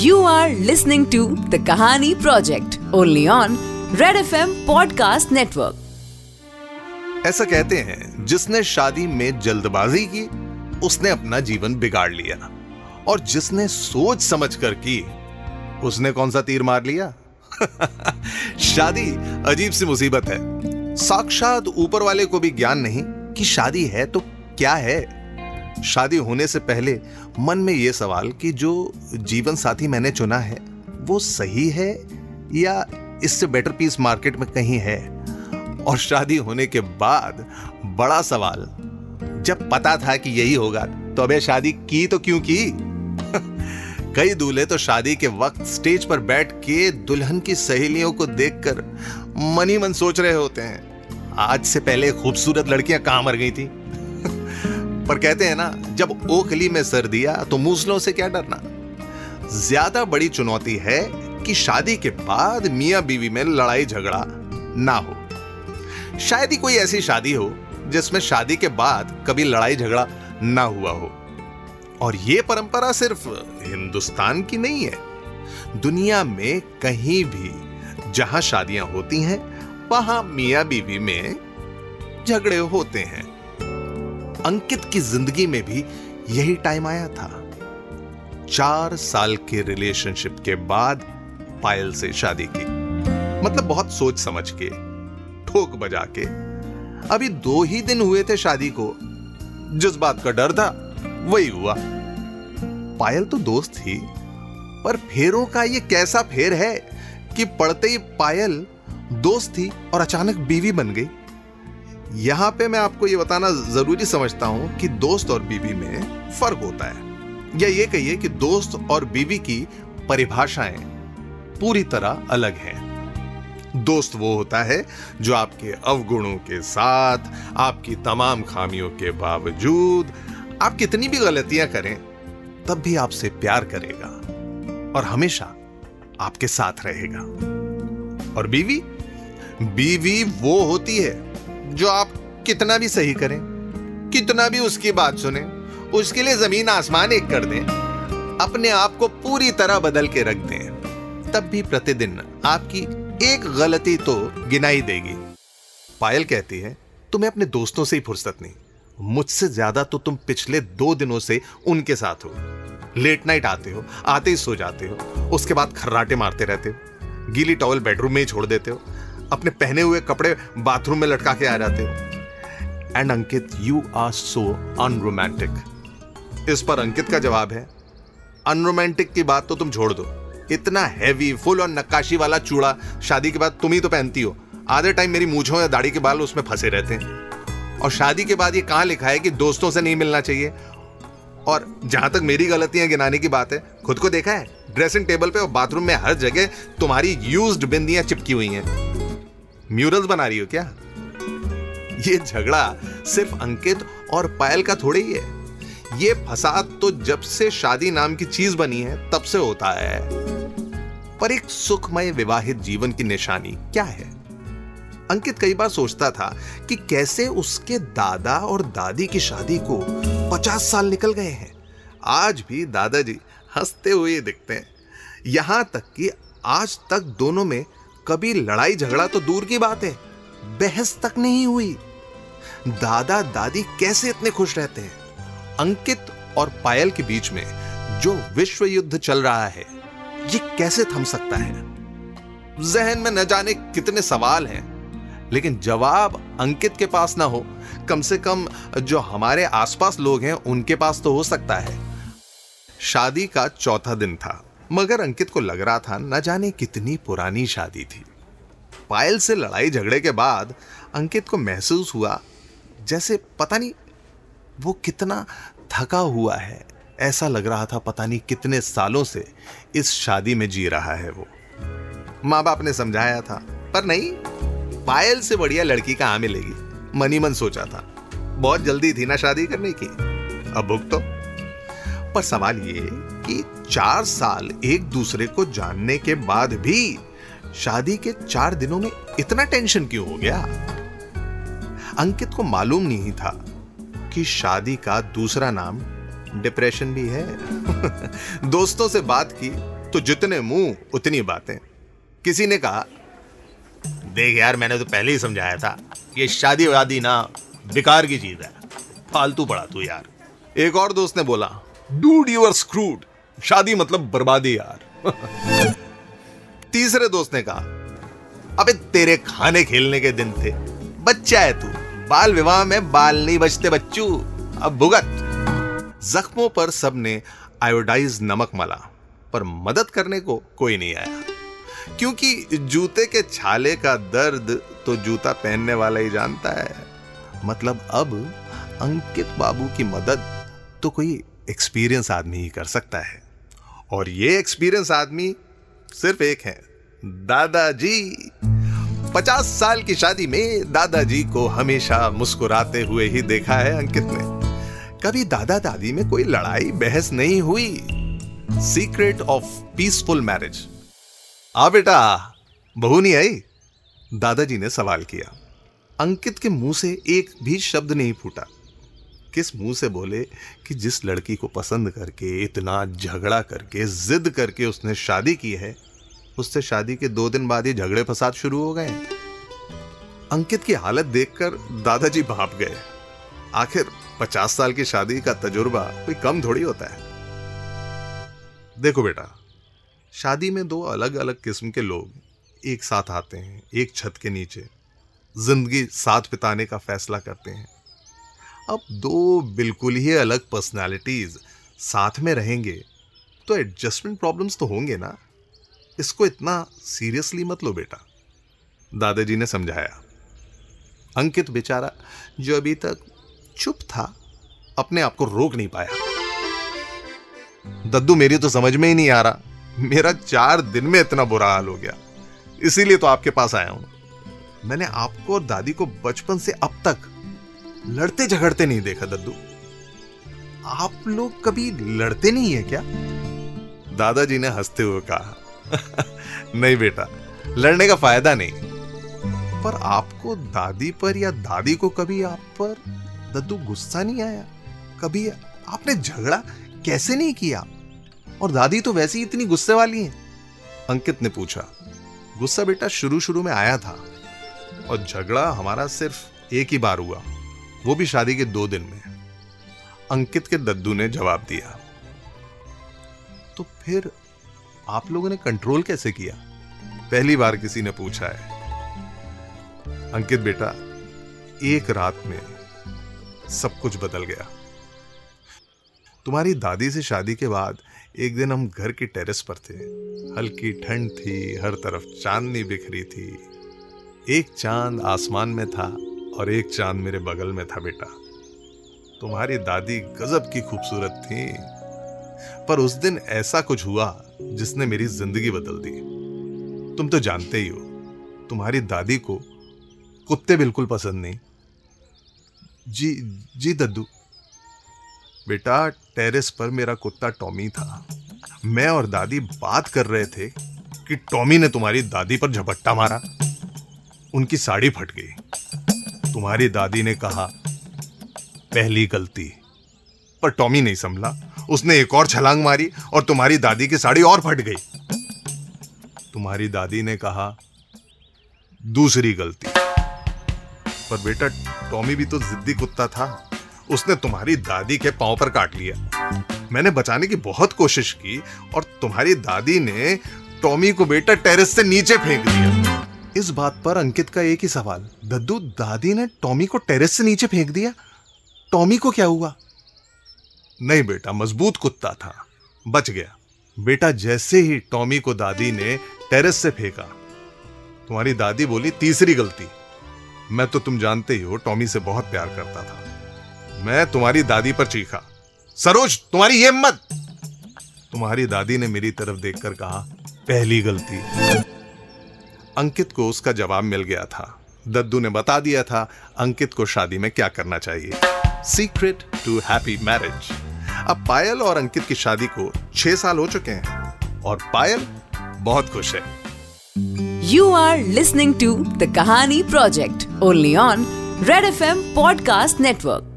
You are listening to the Kahani Project, only on Red FM Podcast Network. ऐसा कहते हैं, जिसने शादी में जल्दबाजी की, उसने अपना जीवन बिगाड़ लिया। और जिसने सोच समझ कर की, उसने कौन सा तीर मार लिया? शादी अजीब सी मुसीबत है। साक्षात ऊपर वाले को भी ज्ञान नहीं कि शादी है तो क्या है? शादी होने से पहले मन में यह सवाल कि जो जीवन साथी मैंने चुना है, वो सही है या इससे बेटर पीस मार्केट में कहीं है? और शादी होने के बाद बड़ा सवाल, जब पता था कि यही होगा तो अबे शादी की तो क्यों की? कई दूल्हे तो शादी के वक्त स्टेज पर बैठ के दुल्हन की सहेलियों को देखकर मन ही मन सोच रहे होते हैं। आज से पहले खूबसूरत लड़कियाँ कहाँ मर गई थी? पर कहते हैं ना, जब ओखली में सर दिया तो मूसलों से क्या डरना? ज़्यादा बड़ी चुनौती है कि शादी के बाद मियाँ बीवी में लड़ाई झगड़ा ना हो। शायद ही कोई ऐसी शादी हो जिसमें शादी के बाद कभी लड़ाई झगड़ा ना हुआ हो। और यह परंपरा सिर्फ़ हिंदुस्तान की नहीं है। दुनिया में कहीं भी जहाँ शादियाँ होती हैं, वहाँ मियाँ बीवी में झगड़े होते हैं। अंकित की ज़िंदगी में भी यही टाइम आया था। चार साल के रिलेशनशिप के बाद पायल से शादी की। मतलब बहुत सोच समझ के, ठोक बजा के। अभी दो ही दिन हुए थे शादी को। जिस बात का डर था, वही हुआ। पायल तो दोस्त थी पर फेरों का ये कैसा फेर है कि पढ़ते ही पायल दोस्त थी और अचानक बीवी बन गई। यहाँ पे मैं आपको ये बताना ज़रूरी समझता हूँ कि दोस्त और बीवी में फ़र्क होता है। या ये कहिए कि दोस्त और बीवी की परिभाषाएँ पूरी तरह अलग हैं। दोस्त वो होता है जो आपके अवगुणों के साथ, आपकी तमाम खामियों के बावजूद आप कितनी भी गलतियाँ करें, तब भी आपसे प्यार करेगा और हमेशा आपके साथ रहेगा। और बीवी? बीवी वो होती है जो आप कितना भी सही करें, कितना भी उसकी बात सुने, उसके लिए ज़मीन आसमान एक कर दें, अपने आप को पूरी तरह बदल के रख दें, तब भी प्रतिदिन आपकी एक गलती तो गिनाई देगी। पायल कहती है, तुम्हें अपने दोस्तों से ही फुर्सत नहीं, मुझसे ज़्यादा तो तुम पिछले दो दिनों से उनके साथ हो। लेट नाइट आते हो, आते ही सो जाते हो, उसके बाद खर्राटे मारते रहते हो, गीली टॉवल बेडरूम में ही छोड़ देते हो अपने पहने हुए कपड़े बाथरूम में लटका के आ जाते। हो and Ankit you are so unromantic इस पर अंकित का जवाब है अनरोमांटिक की बात तो तुम छोड़ दो। इतना हैवी फुल और नक्काशी वाला चूड़ा शादी के बाद तुम ही तो पहनती हो। आधे टाइम मेरी मूछों या दाढ़ी के बाल उसमें फंसे रहते हैं। और शादी के बाद ये कहाँ लिखा है कि दोस्तों से नहीं मिलना चाहिए। और जहाँ तक मेरी गलतियाँ गिनाने की बात है, खुद को देखा है? ड्रेसिंग टेबल पे और बाथरूम में हर जगह तुम्हारी यूज्ड बिंदियाँ चिपकी हुई हैं। म्यूरल्स बना रही हो क्या? ये झगड़ा सिर्फ़ अंकित और पायल का थोड़े ही है। ये फसाद तो जब से शादी नाम की चीज़ बनी है, तब से होता है। पर एक सुखमय विवाहित जीवन की निशानी क्या है? अंकित कई बार सोचता था कि कैसे उसके दादा और दादी की शादी को पचास साल निकल गए हैं। आज भी दादाजी हँसते हुए दिखते हैं। यहाँ तक कि आज तक दोनों में कभी लड़ाई झगड़ा तो दूर की बात है। बहस तक नहीं हुई। दादा, दादी कैसे इतने खुश रहते हैं? अंकित और पायल के बीच में जो विश्व युद्ध चल रहा है, ये कैसे थम सकता है? जहन में न जाने कितने सवाल हैं, लेकिन जवाब अंकित के पास ना हो। कम से कम जो हमारे आसपास लोग हैं, उनके पास तो हो सकता है। शादी का चौथा दिन था। मगर अंकित को लग रहा था न जाने कितनी पुरानी शादी थी। पायल से लड़ाई झगड़े के बाद अंकित को महसूस हुआ, जैसे पता नहीं वो कितना थका हुआ है। ऐसा लग रहा था पता नहीं कितने सालों से इस शादी में जी रहा है वो। माँ बाप ने समझाया था, पर नहीं, पायल से बढ़िया लड़की कहाँ मिलेगी? मनी मन सोचा था, बहुत जल्दी थी ना शादी करने की। अब भुगतो। पर सवाल ये कि चार साल एक दूसरे को जानने के बाद भी शादी के चार दिनों में इतना टेंशन क्यों हो गया? अंकित को मालूम नहीं था कि शादी का दूसरा नाम डिप्रेशन भी है। दोस्तों से बात की तो जितने मुँह, उतनी बातें। किसी ने कहा, देख यार, मैंने तो पहले ही समझाया था ये शादी वादी ना बेकार की चीज़ है। फालतू पड़ा तू यार। एक और दोस्त ने बोला डूड यू आर स्क्रूड शादी मतलब बर्बादी यार। तीसरे दोस्त ने कहा, अबे तेरे खाने खेलने के दिन थे। बच्चा है तू। बाल विवाह में बाल नहीं बचते बच्चू। अब भुगत। जख्मों पर सबने आयोडाइज नमक मला, पर मदद करने को कोई नहीं आया। क्योंकि जूते के छाले का दर्द तो जूता पहनने वाला ही जानता है। मतलब अब अंकित बाबू की मदद तो कोई एक्सपीरियंस आदमी ही कर सकता है। और ये एक्सपीरियंस आदमी सिर्फ़ एक है, दादाजी। पचास साल की शादी में दादाजी को हमेशा मुस्कुराते हुए ही देखा है अंकित ने। कभी दादा दादी में कोई लड़ाई, बहस नहीं हुई। सीक्रेट ऑफ़ पीसफुल मैरिज आ बेटा बहू नहीं आई? दादाजी ने सवाल किया। अंकित के मुँह से एक भी शब्द नहीं फूटा। किस मुँह से बोले कि जिस लड़की को पसंद करके, इतना झगड़ा करके, जिद करके उसने शादी की है, उससे शादी के दो दिन बाद ही झगड़े फसाद शुरू हो गए अंकित की हालत देखकर दादाजी भाप गए। आखिर पचास साल की शादी का तजुर्बा कोई कम थोड़ी होता है। देखो बेटा, शादी में दो अलग अलग किस्म के लोग एक साथ आते हैं, एक छत के नीचे, ज़िंदगी साथ बिताने का फैसला करते हैं। अब दो बिल्कुल ही अलग पर्सनालिटीज साथ में रहेंगे तो एडजस्टमेंट प्रॉब्लम्स तो होंगे ना। इसको इतना सीरियसली मत लो बेटा। दादाजी ने समझाया। अंकित बेचारा जो अभी तक चुप था, अपने आप को रोक नहीं पाया। दद्दू, मेरी तो समझ में ही नहीं आ रहा। मेरा चार दिन में इतना बुरा हाल हो गया। इसीलिए तो आपके पास आया हूँ। मैंने आपको और दादी को बचपन से अब तक लड़ते झगड़ते नहीं देखा, दद्दू। आप लोग कभी लड़ते नहीं है क्या? दादाजी ने हँसते हुए कहा, नहीं बेटा, लड़ने का फ़ायदा नहीं। पर आपको दादी पर या दादी को कभी आप पर दद्दू गुस्सा नहीं आया? कभी आपने झगड़ा कैसे नहीं किया? और दादी तो वैसे ही इतनी गुस्से वाली है। अंकित ने पूछा, गुस्सा बेटा शुरू शुरू में आया था, और झगड़ा हमारा सिर्फ़ एक ही बार हुआ। वो भी शादी के दो दिन में। अंकित के दद्दू ने जवाब दिया तो फिर आप लोगों ने कंट्रोल कैसे किया? पहली बार किसी ने पूछा है। अंकित बेटा, एक रात में सब कुछ बदल गया। तुम्हारी दादी से शादी के बाद एक दिन हम घर के टेरेस पर थे। हल्की ठंड थी, हर तरफ़ चांदनी बिखरी थी। एक चाँद आसमान में था। और एक चाँद मेरे बगल में था बेटा। तुम्हारी दादी गजब की खूबसूरत थी। पर उस दिन ऐसा कुछ हुआ जिसने मेरी ज़िंदगी बदल दी। तुम तो जानते ही हो, तुम्हारी दादी को कुत्ते बिल्कुल पसंद नहीं। जी जी दद्दू। बेटा, टेरेस पर मेरा कुत्ता टॉमी था। मैं और दादी बात कर रहे थे कि टॉमी ने तुम्हारी दादी पर झपट्टा मारा। उनकी साड़ी फट गई। तुम्हारी दादी ने कहा, पहली गलती। पर टॉमी नहीं संभला। उसने एक और छलांग मारी और तुम्हारी दादी की साड़ी और फट गई। तुम्हारी दादी ने कहा, दूसरी गलती। पर बेटा, टॉमी भी तो जिद्दी कुत्ता था। उसने तुम्हारी दादी के पाँव पर काट लिया। मैंने बचाने की बहुत कोशिश की और तुम्हारी दादी ने टॉमी को बेटा टेरेस से नीचे फेंक दिया। इस बात पर अंकित का एक ही सवाल। दद्दू दादी ने टॉमी को टेरेस से नीचे फेंक दिया। टॉमी को क्या हुआ? नहीं बेटा, मज़बूत कुत्ता था। बच गया। बेटा, जैसे ही टॉमी को दादी ने टेरेस से फेंका, तुम्हारी दादी बोली, तीसरी गलती। मैं तो तुम जानते ही हो, टॉमी से बहुत प्यार करता था। मैं तुम्हारी दादी पर चीखा, सरोज, तुम्हारी हिम्मत! तुम्हारी दादी ने मेरी तरफ़ देखकर कहा, पहली गलती। अंकित को उसका जवाब मिल गया था। दद्दू ने बता दिया था, अंकित को शादी में क्या करना चाहिए। सीक्रेट टू हैप्पी मैरिज अब पायल और अंकित की शादी को छह साल हो चुके हैं और पायल बहुत खुश है। You are listening to the Kahani project only on Red F M podcast network